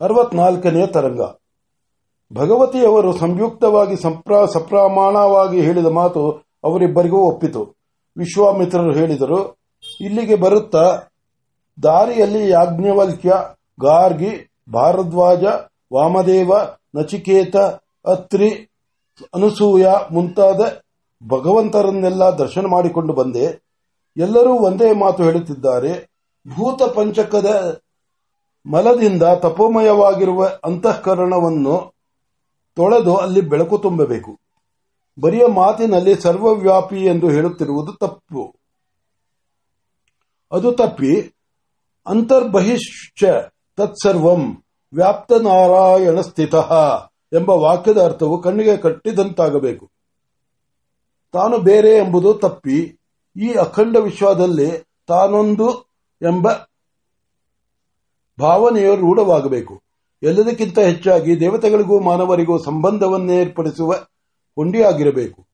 ಅರವತ್ನಾಲ್ಕನೆಯ ತರಂಗ. ಭಗವತಿಯವರು ಸಂಯುಕ್ತವಾಗಿ ಸಂಪ್ರ ಸಪ್ರಮಾಣವಾಗಿ ಹೇಳಿದ ಮಾತು ಅವರಿಬ್ಬರಿಗೂ ಒಪ್ಪಿತು. ವಿಶ್ವಾಮಿತ್ರರು ಹೇಳಿದರು, ಇಲ್ಲಿಗೆ ಬರುತ್ತಾ? ದಾರಿಯಲ್ಲಿ ಯಾಜ್ಞವಲ್ಕ್ಯ, ಗಾರ್ಗಿ, ಭಾರದ್ವಾಜ, ವಾಮದೇವ, ನಚಿಕೇತ, ಅತ್ರಿ, ಅನುಸೂಯ ಮುಂತಾದ ಭಗವಂತರನ್ನೆಲ್ಲ ದರ್ಶನ ಮಾಡಿಕೊಂಡು ಬಂದೆ. ಎಲ್ಲರೂ ಒಂದೇ ಮಾತು ಹೇಳುತ್ತಿದ್ದಾರೆ. ಭೂತ ಪಂಚಕದ ಮಲದಿಂದ ತಪೋಮಯವಾಗಿರುವ ಅಂತಃಕರಣವನ್ನು ತೊಳೆದು ಅಲ್ಲಿ ಬೆಳಕು ತುಂಬಬೇಕು. ಬರಿಯ ಮಾತಿನಲ್ಲಿ ಸರ್ವವ್ಯಾಪಿ ಎಂದು ಹೇಳುತ್ತಿರುವುದು ತಪ್ಪು. ಅದು ತಪ್ಪಿ, ಅಂತರ್ಬಹಿಶ್ಚ ತತ್ಸರ್ವಂ ವ್ಯಾಪ್ತ ನಾರಾಯಣ ಸ್ಥಿತ ಎಂಬ ವಾಕ್ಯದ ಅರ್ಥವು ಕಣ್ಣಿಗೆ ಕಟ್ಟಿದಂತಾಗಬೇಕು. ತಾನು ಬೇರೆ ಎಂಬುದು ತಪ್ಪಿ, ಈ ಅಖಂಡ ವಿಶ್ವದಲ್ಲಿ ತಾನೊಂದು ಎಂಬ ಭಾವನೆಯು ರೂಢವಾಗಬೇಕು. ಎಲ್ಲದಕ್ಕಿಂತ ಹೆಚ್ಚಾಗಿ ದೇವತೆಗಳಿಗೂ ಮಾನವರಿಗೂ ಸಂಬಂಧವನ್ನೇ ಏರ್ಪಡಿಸುವ ಕೊಂಡಿಯಾಗಿರಬೇಕು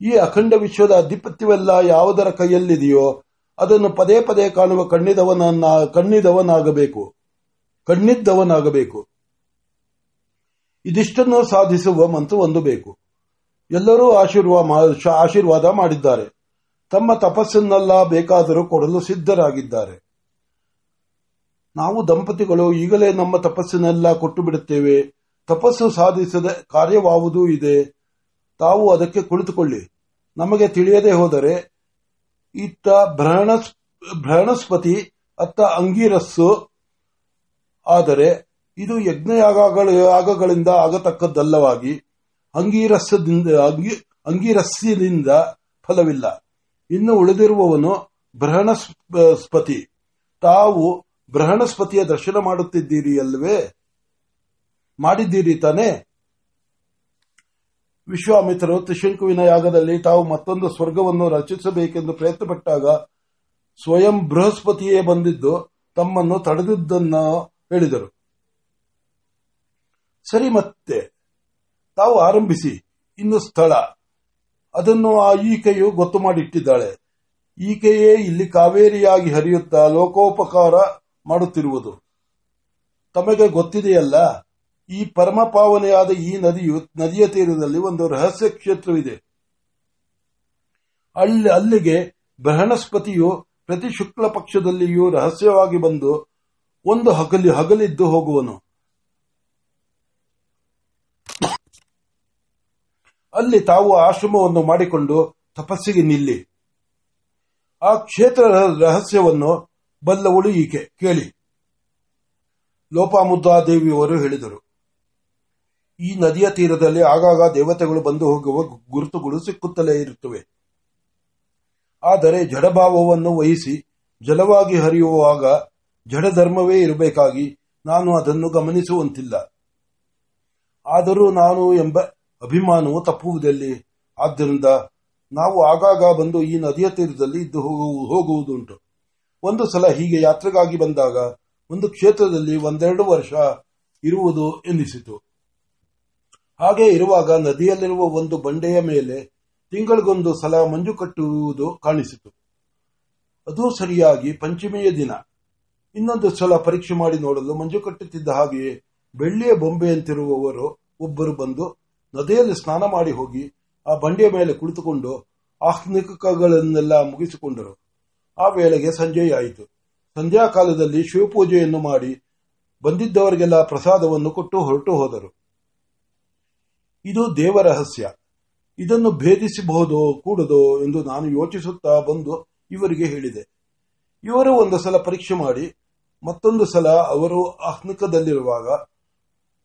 ಈ ಅಖಂಡ ವಿಶ್ವದ ಅಧಿಪತ್ಯವೆಲ್ಲ ಯಾವುದರ ಕೈಯಲ್ಲಿದೆಯೋ ಅದನ್ನು ಪದೇ ಪದೇ ಕಾಣುವ ಕಣ್ಣಿದವನನ್ನ ಕಣ್ಣಿದವನಾಗಬೇಕು. ಕಣ್ಣಿದ್ದವನಾಗಬೇಕು. ಇದಿಷ್ಟನ್ನು ಸಾಧಿಸುವ ಮಂತ್ರ ಒಂದು ಬೇಕು ಎಲ್ಲರೂ ಆಶೀರ್ವಾದ ಮಾಡಿದ್ದಾರೆ. ತಮ್ಮ ತಪಸ್ಸನ್ನೆಲ್ಲ ಬೇಕಾದರೂ ಕೊಡಲು ಸಿದ್ಧರಾಗಿದ್ದಾರೆ. ನಾವು ದಂಪತಿಗಳು ಈಗಲೇ ನಮ್ಮ ತಪಸ್ಸನ್ನೆಲ್ಲ ಕೊಟ್ಟು ಬಿಡುತ್ತೇವೆ ತಪಸ್ಸು ಸಾಧಿಸದ ಕಾರ್ಯವಾವುದೂ ಇದೆ. ತಾವು ಅದಕ್ಕೆ ಕುಳಿತುಕೊಳ್ಳಿ. ನಮಗೆ ತಿಳಿಯದೆ ಹೋದರೆ, ಇತ್ತ ಬೃಹಣಸ್ಪತಿ ಅತ್ತ ಅಂಗೀರಸ್ಸು, ಆದರೆ ಇದು ಯಜ್ಞಯಾಗಗಳಿಂದ ಆಗತಕ್ಕದ್ದಲ್ಲವಾಗಿ ಅಂಗೀರಸ್ಯದಿಂದ ಫಲವಿಲ್ಲ. ಇನ್ನು ಉಳಿದಿರುವವನು ಬೃಹಣಸ್ಪತಿ ತಾವು ಬೃಹಣಸ್ಪತಿಯ ದರ್ಶನ ಮಾಡುತ್ತಿದ್ದೀರಿ ಅಲ್ವೇ? ಮಾಡಿದ್ದೀರಿ ತಾನೇ? ವಿಶ್ವಾಮಿತ್ರರು ತ್ರಿಶಂಕುವಿನ ಯಾಗದಲ್ಲಿ ತಾವು ಮತ್ತೊಂದು ಸ್ವರ್ಗವನ್ನು ರಚಿಸಬೇಕೆಂದು ಪ್ರಯತ್ನಪಟ್ಟಾಗ ಸ್ವಯಂ ಬೃಹಸ್ಪತಿಯೇ ಬಂದಿದ್ದು ತಮ್ಮನ್ನು ತಡೆದಿದ್ದನ್ನು ಹೇಳಿದರು. ಸರಿ ಮತ್ತೆ, ತಾವು ಆರಂಭಿಸಿ, ಇನ್ನು ಸ್ಥಳ. ಅದನ್ನು ಆ ಈಕೆಯು ಗೊತ್ತು ಮಾಡಿಟ್ಟಿದ್ದಾಳೆ. ಈಕೆಯೇ ಇಲ್ಲಿ ಕಾವೇರಿಯಾಗಿ ಹರಿಯುತ್ತಾ ಲೋಕೋಪಕಾರ ಮಾಡುತ್ತಿರುವುದು. ತಮಗೆ ಗೊತ್ತಿದೆಯಲ್ಲ, ಈ ಪರಮ ಪಾವನೆಯಾದ ಈ ನದಿಯು, ನದಿಯ ತೀರದಲ್ಲಿ ಒಂದು ರಹಸ್ಯ ಕ್ಷೇತ್ರವಿದೆ. ಅಲ್ಲಿ, ಅಲ್ಲಿಗೆ ಬೃಹಣಸ್ಪತಿಯು ಪ್ರತಿ ಶುಕ್ಲ ಪಕ್ಷದಲ್ಲಿಯೂ ರಹಸ್ಯವಾಗಿ ಬಂದು ಒಂದು ಹಗಲಿ, ಹಗಲಿದ್ದು ಹೋಗುವನು. ಅಲ್ಲಿ ತಾವು ಆಶ್ರಮವನ್ನು ಮಾಡಿಕೊಂಡು ತಪಸ್ಸಿಗೆ ನಿಲ್ಲಿ. ಆ ಕ್ಷೇತ್ರ ರಹಸ್ಯವನ್ನು ಬಲ್ಲವಳು ಈಕೆ. ಕೇಳಿ. ಲೋಪಾಮುದ್ರಾದೇವಿಯವರು ಹೇಳಿದರು. ಈ ನದಿಯ ತೀರದಲ್ಲಿ ಆಗಾಗ ದೇವತೆಗಳು ಬಂದು ಹೋಗುವ ಗುರುತುಗಳು ಸಿಕ್ಕುತ್ತಲೇ ಇರುತ್ತವೆ. ಆದರೆ ಜಡಭಾವವನ್ನು ವಹಿಸಿ ಜಲವಾಗಿ ಹರಿಯುವಾಗ ಜಡಧರ್ಮವೇ ಇರಬೇಕಾಗಿ ನಾನು ಅದನ್ನು ಗಮನಿಸುವಂತಿಲ್ಲ. ಆದರೂ ನಾನು ಎಂಬ ಅಭಿಮಾನವು ತಪ್ಪುವುದಲ್ಲಿ? ಆದ್ದರಿಂದ ನಾವು ಆಗಾಗ ಬಂದು ಈ ನದಿಯ ತೀರದಲ್ಲಿ ಇದ್ದು ಹೋಗುವುದುಂಟು. ಒಂದು ಸಲ ಹೀಗೆ ಯಾತ್ರೆಗಾಗಿ ಬಂದಾಗ ಒಂದು ಕ್ಷೇತ್ರದಲ್ಲಿ ಒಂದೆರಡು ವರ್ಷ ಇರುವುದು ಎನ್ನಿಸಿತು ಹಾಗೆ ಇರುವಾಗ ನದಿಯಲ್ಲಿರುವ ಒಂದು ಬಂಡೆಯ ಮೇಲೆ ತಿಂಗಳಿಗೊಂದು ಸಲ ಮಂಜು ಕಟ್ಟುವುದು ಕಾಣಿಸಿತು. ಅದು ಸರಿಯಾಗಿ ಪಂಚಮಿಯ ದಿನ. ಇನ್ನೊಂದು ಸಲ ಪರೀಕ್ಷೆ ಮಾಡಿ ನೋಡಲು ಮಂಜು ಕಟ್ಟುತ್ತಿದ್ದ ಹಾಗೆಯೇ ಬೆಳ್ಳಿಯ ಬೊಂಬೆಯಂತಿರುವವರು ಒಬ್ಬರು ಬಂದು ನದಿಯಲ್ಲಿ ಸ್ನಾನ ಮಾಡಿ ಹೋಗಿ ಆ ಬಂಡೆಯ ಮೇಲೆ ಕುಳಿತುಕೊಂಡು ಆಹ್ನಿಕಗಳನ್ನೆಲ್ಲ ಮುಗಿಸಿಕೊಂಡರು. ಆ ವೇಳೆಗೆ ಸಂಜೆಯಾಯಿತು ಸಂಧ್ಯಾಕಾಲದಲ್ಲಿ ಶಿವಪೂಜೆಯನ್ನು ಮಾಡಿ ಬಂದಿದ್ದವರಿಗೆಲ್ಲ ಪ್ರಸಾದವನ್ನು ಕೊಟ್ಟು ಹೊರಟು ಹೋದರು. ಇದು ದೇವರಹಸ್ಯ ಇದನ್ನು ಭೇದಿಸಬಹುದೋ, ಕೂಡದೋ ಎಂದು ನಾನು ಯೋಚಿಸುತ್ತಾ ಬಂದು ಇವರಿಗೆ ಹೇಳಿದೆ. ಇವರು ಒಂದು ಸಲ ಪರೀಕ್ಷೆ ಮಾಡಿ, ಮತ್ತೊಂದು ಸಲ ಅವರು ಆಹ್ನಿಕದಲ್ಲಿರುವಾಗ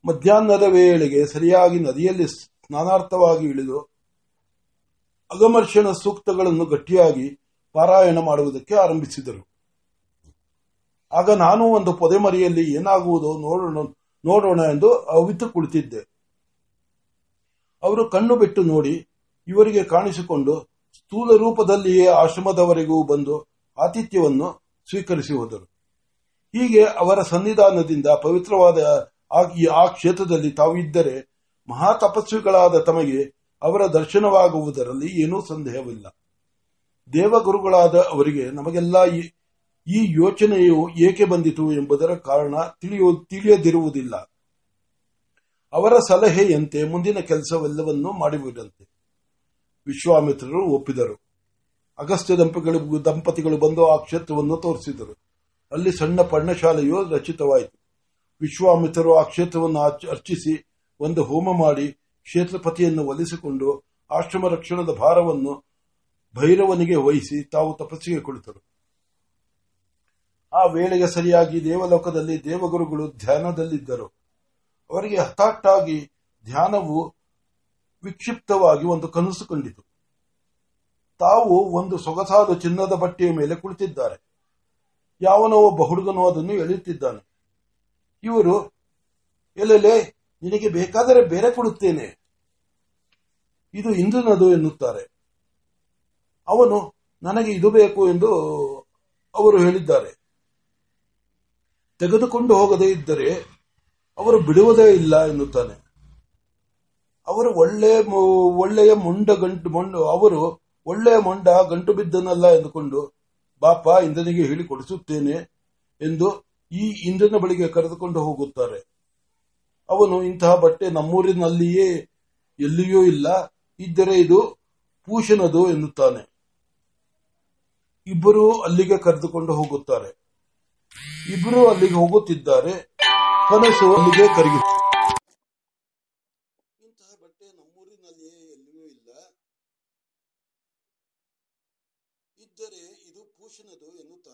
ಮಧ್ಯಾಹ್ನದ ವೇಳೆಗೆ ಸರಿಯಾಗಿ ನದಿಯಲ್ಲಿ ಸ್ನಾನಾರ್ಥವಾಗಿ ಇಳಿದು ಅಗಮರ್ಷಣ ಸೂಕ್ತಗಳನ್ನು ಗಟ್ಟಿಯಾಗಿ ಪಾರಾಯಣ ಮಾಡುವುದಕ್ಕೆ ಆರಂಭಿಸಿದರು. ಆಗ ನಾನು ಒಂದು ಪೊದೆಮರಿಯಲ್ಲಿ ಏನಾಗುವುದು ನೋಡೋಣ ನೋಡೋಣ ಎಂದು ಅವಿತು ಕುಳಿತಿದ್ದೆ. ಅವರು ಕಣ್ಣು ಬಿಟ್ಟು ನೋಡಿ ಇವರಿಗೆ ಕಾಣಿಸಿಕೊಂಡು ಸ್ಥೂಲ ರೂಪದಲ್ಲಿಯೇ ಆಶ್ರಮದವರೆಗೂ ಬಂದು ಆತಿಥ್ಯವನ್ನು ಸ್ವೀಕರಿಸಿ ಹೋದರು. ಹೀಗೆ ಅವರ ಸನ್ನಿಧಾನದಿಂದ ಪವಿತ್ರವಾದ ಆ ಕ್ಷೇತ್ರದಲ್ಲಿ ತಾವು ಇದ್ದರೆ ಮಹಾ ತಪಸ್ವಿಗಳಾದ ತಮಗೆ ಅವರ ದರ್ಶನವಾಗುವುದರಲ್ಲಿ ಏನೂ ಸಂದೇಹವಿಲ್ಲ. ದೇವಗುರುಗಳಾದ ಅವರಿಗೆ ನಮಗೆಲ್ಲ ಈ ಯೋಚನೆಯು ಏಕೆ ಬಂದಿತು ಎಂಬುದರ ಕಾರಣ ತಿಳಿಯು, ತಿಳಿಯದಿರುವುದಿಲ್ಲ. ಅವರ ಸಲಹೆಯಂತೆ ಮುಂದಿನ ಕೆಲಸವೆಲ್ಲವನ್ನೂ ಮಾಡಿಬಿಡಂತೆ. ವಿಶ್ವಾಮಿತ್ರರು ಒಪ್ಪಿದರು. ಅಗಸ್ತ್ಯ ದಂಪತಿಗಳು ದಂಪತಿಗಳು ಬಂದು ಆ ಕ್ಷೇತ್ರವನ್ನು ತೋರಿಸಿದರು. ಅಲ್ಲಿ ಸಣ್ಣ ಪರ್ಣಶಾಲೆಯು ರಚಿತವಾಯಿತು. ವಿಶ್ವಾಮಿತ್ರರು ಆ ಕ್ಷೇತ್ರವನ್ನು ಅರ್ಚ- ಅರ್ಚಿಸಿ ಒಂದು ಹೋಮ ಮಾಡಿ ಕ್ಷೇತ್ರಪತಿಯನ್ನು ಒಲಿಸಿಕೊಂಡು ಆಶ್ರಮ ರಕ್ಷಣದ ಭಾರವನ್ನು ಭೈರವನಿಗೆ ವಹಿಸಿ ತಾವು ತಪಸ್ಸಿಗೆ ಕುಳಿತರು. ಆ ವೇಳೆಗೆ ಸರಿಯಾಗಿ ದೇವಲೋಕದಲ್ಲಿ ದೇವಗುರುಗಳು ಧ್ಯಾನದಲ್ಲಿದ್ದರು. ಅವರಿಗೆ ಹಠಾತ್ತಾಗಿ ಧ್ಯಾನವು ವಿಕ್ಷಿಪ್ತವಾಗಿ ಒಂದು ಕನಸು ಕಂಡಿತು. ತಾವು ಒಂದು ಸೊಗಸಾದ ಚಿನ್ನದ ಬಟ್ಟೆಯ ಮೇಲೆ ಕುಳಿತಿದ್ದಾರೆ. ಯಾವನೋ ಒಬ್ಬ ಹುಡುಗನು ಅದನ್ನು ಎಳೆಯುತ್ತಿದ್ದಾನೆ. ಇವರು, ಎಲ್ಲೆಲೆ, ನಿನಗೆ ಬೇಕಾದರೆ ಬೇರೆ ಕೊಡುತ್ತೇನೆ. ಇದು ಇಂದಿನದು ಎನ್ನುತ್ತಾರೆ. ಅವನು ನನಗೆ ಇದು ಬೇಕು ಎಂದು ಅವರು ಹೇಳಿದ್ದಾರೆ. ತೆಗೆದುಕೊಂಡು ಹೋಗದೇ ಇದ್ದರೆ ಅವರು ಬಿಡುವುದೇ ಇಲ್ಲ ಎನ್ನುತ್ತಾನೆ. ಅವರು ಒಳ್ಳೆಯ ಒಳ್ಳೆಯ ಮುಂಡ ಗಂಟು, ಮೊಂಡು, ಅವರು ಒಳ್ಳೆಯ ಮೊಂಡ ಗಂಟು ಬಿದ್ದನಲ್ಲ ಎಂದುಕೊಂಡು ಬಾಪ ಇಂದ್ರನಿಗೆ ಹೇಳಿಕೊಡಿಸುತ್ತೇನೆ ಎಂದು ಈ ಇಂದ್ರನ ಬಳಿಗೆ ಕರೆದುಕೊಂಡು ಹೋಗುತ್ತಾರೆ. ಅವನು ಇಂತಹ ಬಟ್ಟೆ ನಮ್ಮೂರಿನಲ್ಲಿಯೇ ಎಲ್ಲಿಯೂ ಇಲ್ಲ, ಇದ್ದರೆ ಇದು ಪೂಷನದು ಎನ್ನುತ್ತಾನೆ. ಇಬ್ಬರು ಅಲ್ಲಿಗೆ ಕರೆದುಕೊಂಡು ಹೋಗುತ್ತಾರೆ. ಇಬ್ಬರು ಅಲ್ಲಿಗೆ ಹೋಗುತ್ತಿದ್ದಾರೆ. ಕನಸು ಅಲ್ಲಿಗೆ ಕರಗಿ ಇಂತಹ ಬಟ್ಟೆ ನಮ್ಮೂರಿನಲ್ಲಿಯೇ ಎಲ್ಲಿಯೂ ಇಲ್ಲ. ಇದ್ದರೆ ಇದು ಪೂಷನದು ಎನ್ನುತ್ತಾನೆ